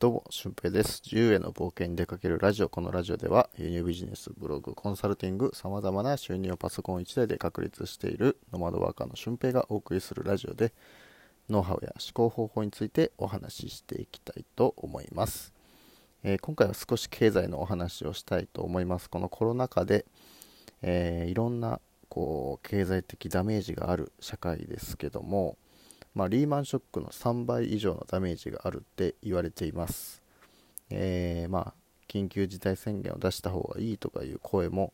どうも、俊平です。自由への冒険に出かけるラジオ。このラジオでは、輸入ビジネス、ブログ、コンサルティング、様々な収入をパソコン1台で確立しているノマドワーカーの俊平がお送りするラジオで、ノウハウや思考方法についてお話ししていきたいと思います。えー今回は少し経済のお話をしたいと思います。このコロナ禍で、えーいろんなこう経済的ダメージがある社会ですけども、まあ、リーマンショックの3倍以上のダメージがあるって言われています。えーまあ、緊急事態宣言を出した方がいいとかいう声も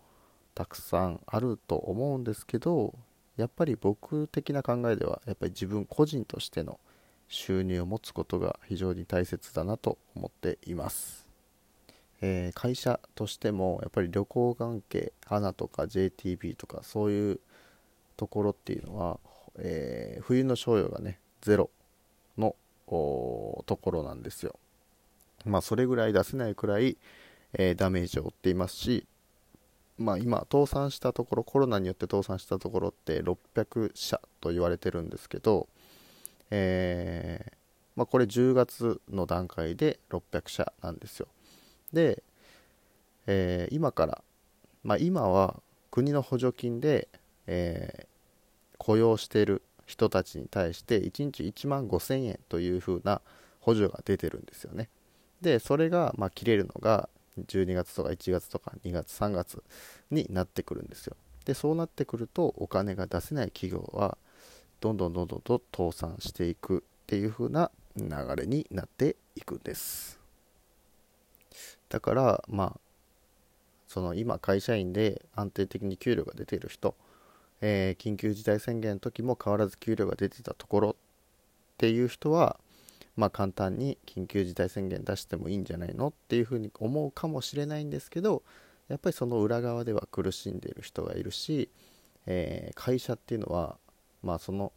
たくさんあると思うんですけど、やっぱり僕的な考えでは、やっぱり自分個人としての収入を持つことが非常に大切だなと思っています。えー会社としてもやっぱり旅行関係、花とか JTB とかそういうところっていうのは、えー冬の賞与がねゼロのところなんですよ。まあそれぐらい出せないくらい、えーダメージを負っていますし、まあ今倒産したところコロナによって倒産したところって600社と言われてるんですけど、えーまあこれ10月の段階で600社なんですよ。で、えー今から、まあ、今は国の補助金で、えー雇用している人たちに対して1日1万5000円というふうな補助が出てるんですよね。で、それが、まあ、切れるのが12月とか1月とか2月、3月になってくるんですよ。で、そうなってくるとお金が出せない企業はどんどんどんどんと倒産していくっていう風な流れになっていくんです。だから、まあ、その今会社員で安定的に給料が出ている人、えー緊急事態宣言の時も変わらず給料が出てたところっていう人は、まあ簡単に緊急事態宣言出してもいいんじゃないのっていうふうに思うかもしれないんですけど、やっぱりその裏側では苦しんでいる人がいるし、えー会社っていうのは、まあその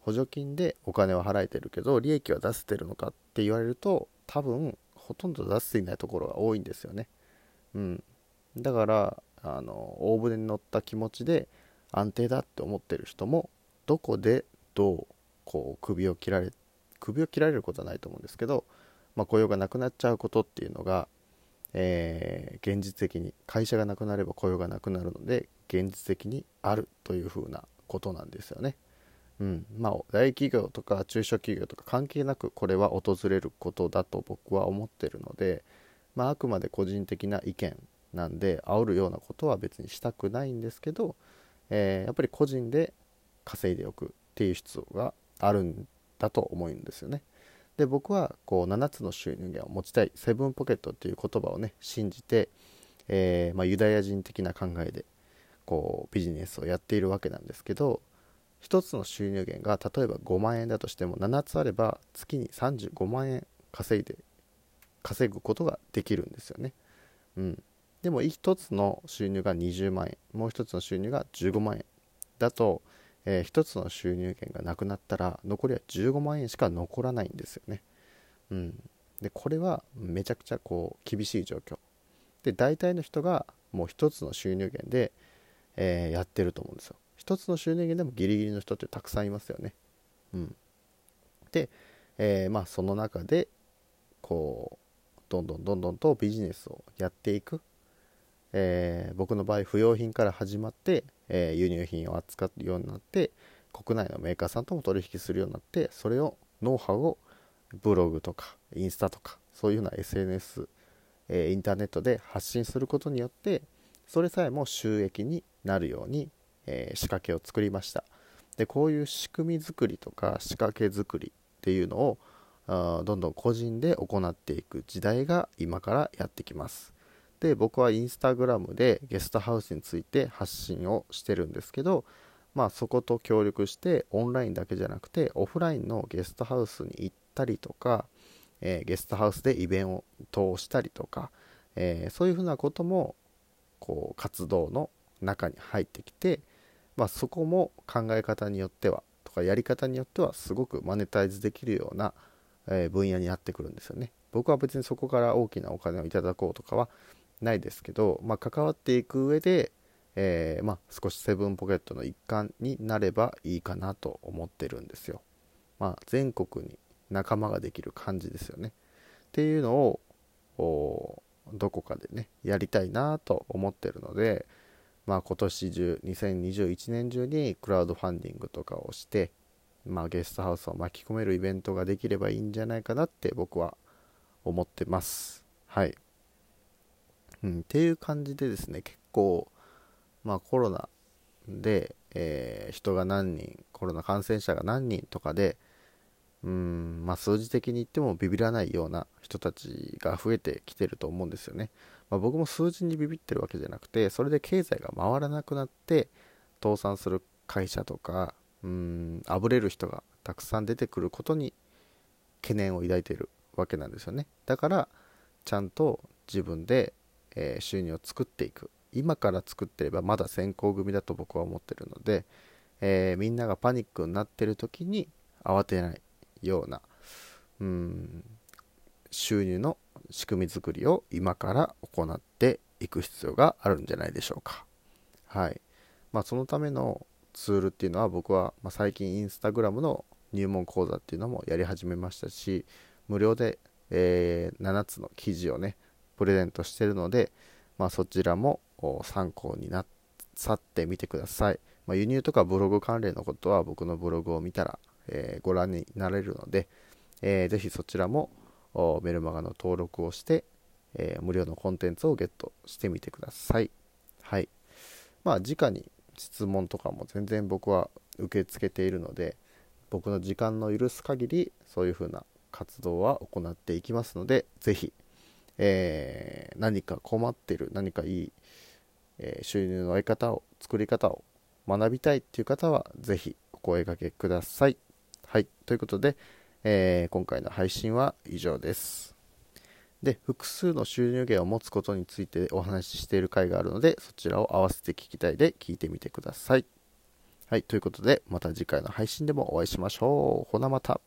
補助金でお金は払えてるけど、利益は出せてるのかって言われると、多分ほとんど出せていないところが多いんですよね。うん。だから、あの、大船に乗った気持ちで安定だって思ってる人も、どこでどう、こう、首を切られ、首を切られることはないと思うんですけど、まあ、雇用がなくなっちゃうことっていうのが、えー現実的に会社がなくなれば雇用がなくなるので現実的にあるというふうなことなんですよね。うん、まあ大企業とか中小企業とか関係なくこれは訪れることだと僕は思ってるので、まあ、あくまで個人的な意見なんで煽るようなことは別にしたくないんですけど、えーやっぱり個人で稼いでおくっていう必要があるんだと思うんですよね。で僕はこう7つの収入源を持ちたいセブンポケットっていう言葉をね信じて、えーまあ、ユダヤ人的な考えでこうビジネスをやっているわけなんですけど1つの収入源が例えば5万円だとしても7つあれば月に35万円稼いで稼ぐことができるんですよね。うん、でも1つの収入が20万円もう1つの収入が15万円だと、え1つの収入源がなくなったら残りは15万円しか残らないんですよね。うん、でこれはめちゃくちゃこう厳しい状況。で大体の人がもう1つの収入源で、えーやってると思うんですよ。1つの収入源でもギリギリの人ってたくさんいますよね。うん、で、えーまあその中でこうどんどんどんどんとビジネスをやっていく、えー僕の場合不用品から始まって、えー輸入品を扱うようになって国内のメーカーさんとも取引するようになってそれをノウハウをブログとかインスタとかそういうような SNS、えーインターネットで発信することによってそれさえも収益になるように、えー仕掛けを作りました。でこういう仕組み作りとか仕掛け作りっていうのをどんどん個人で行っていく時代が今からやってきます。で僕はインスタグラムでゲストハウスについて発信をしてるんですけどまあそこと協力してオンラインだけじゃなくてオフラインのゲストハウスに行ったりとか、えーゲストハウスでイベントをしたりとか、えーそういうふうなこともこう活動の中に入ってきて、まあ、そこも考え方によってはとかやり方によってはすごくマネタイズできるような、えー分野になってくるんですよね。僕は別にそこから大きなお金をいただこうとかはないですけど、まあ、関わっていく上で、えーまあ、少しセブンポケットの一環になればいいかなと思ってるんですよ。まあ、全国に仲間ができる感じですよね。っていうのをどこかでねやりたいなと思ってるのでまあ今年中2021年中にクラウドファンディングとかをしてまあゲストハウスを巻き込めるイベントができればいいんじゃないかなって僕は思ってますはいうん、っていう感じでですね結構まあコロナで、えー、人が何人コロナ感染者が何人とかでうんまあ数字的に言ってもビビらないような人たちが増えてきてると思うんですよね、まあ、僕も数字にビビってるわけじゃなくてそれで経済が回らなくなって倒産する会社とかうんあぶれる人がたくさん出てくることに懸念を抱いているわけなんですよね。だからちゃんと自分でえー、収入を作っていく。今から作ってればまだ先行組だと僕は思ってるので、えー、みんながパニックになってる時に慌てないようなうん収入の仕組み作りを今から行っていく必要があるんじゃないでしょうか。はい。まあそのためのツールっていうのは僕は、まあ、最近インスタグラムの入門講座っていうのもやり始めましたし無料で、えー、7つの記事をねプレゼントしてるので、まあ、そちらも参考になさってみてください。まあ、輸入とかブログ関連のことは僕のブログを見たら、えー、ご覧になれるので、えー、ぜひそちらもメルマガの登録をして、えー、無料のコンテンツをゲットしてみてください。はい。まあ、直に質問とかも全然僕は受け付けているので、僕の時間の許す限り、そういうふうな活動は行っていきますので、ぜひえー、何か困ってる何かいい、えー、収入の得方を作り方を学びたいっていう方は是非お声掛けください。はい、ということで、えー、今回の配信は以上です。で、複数の収入源を持つことについてお話ししている回があるので、そちらを合わせて聞きたいで聞いてみてください。はい、ということで、また次回の配信でもお会いしましょう。ほなまた。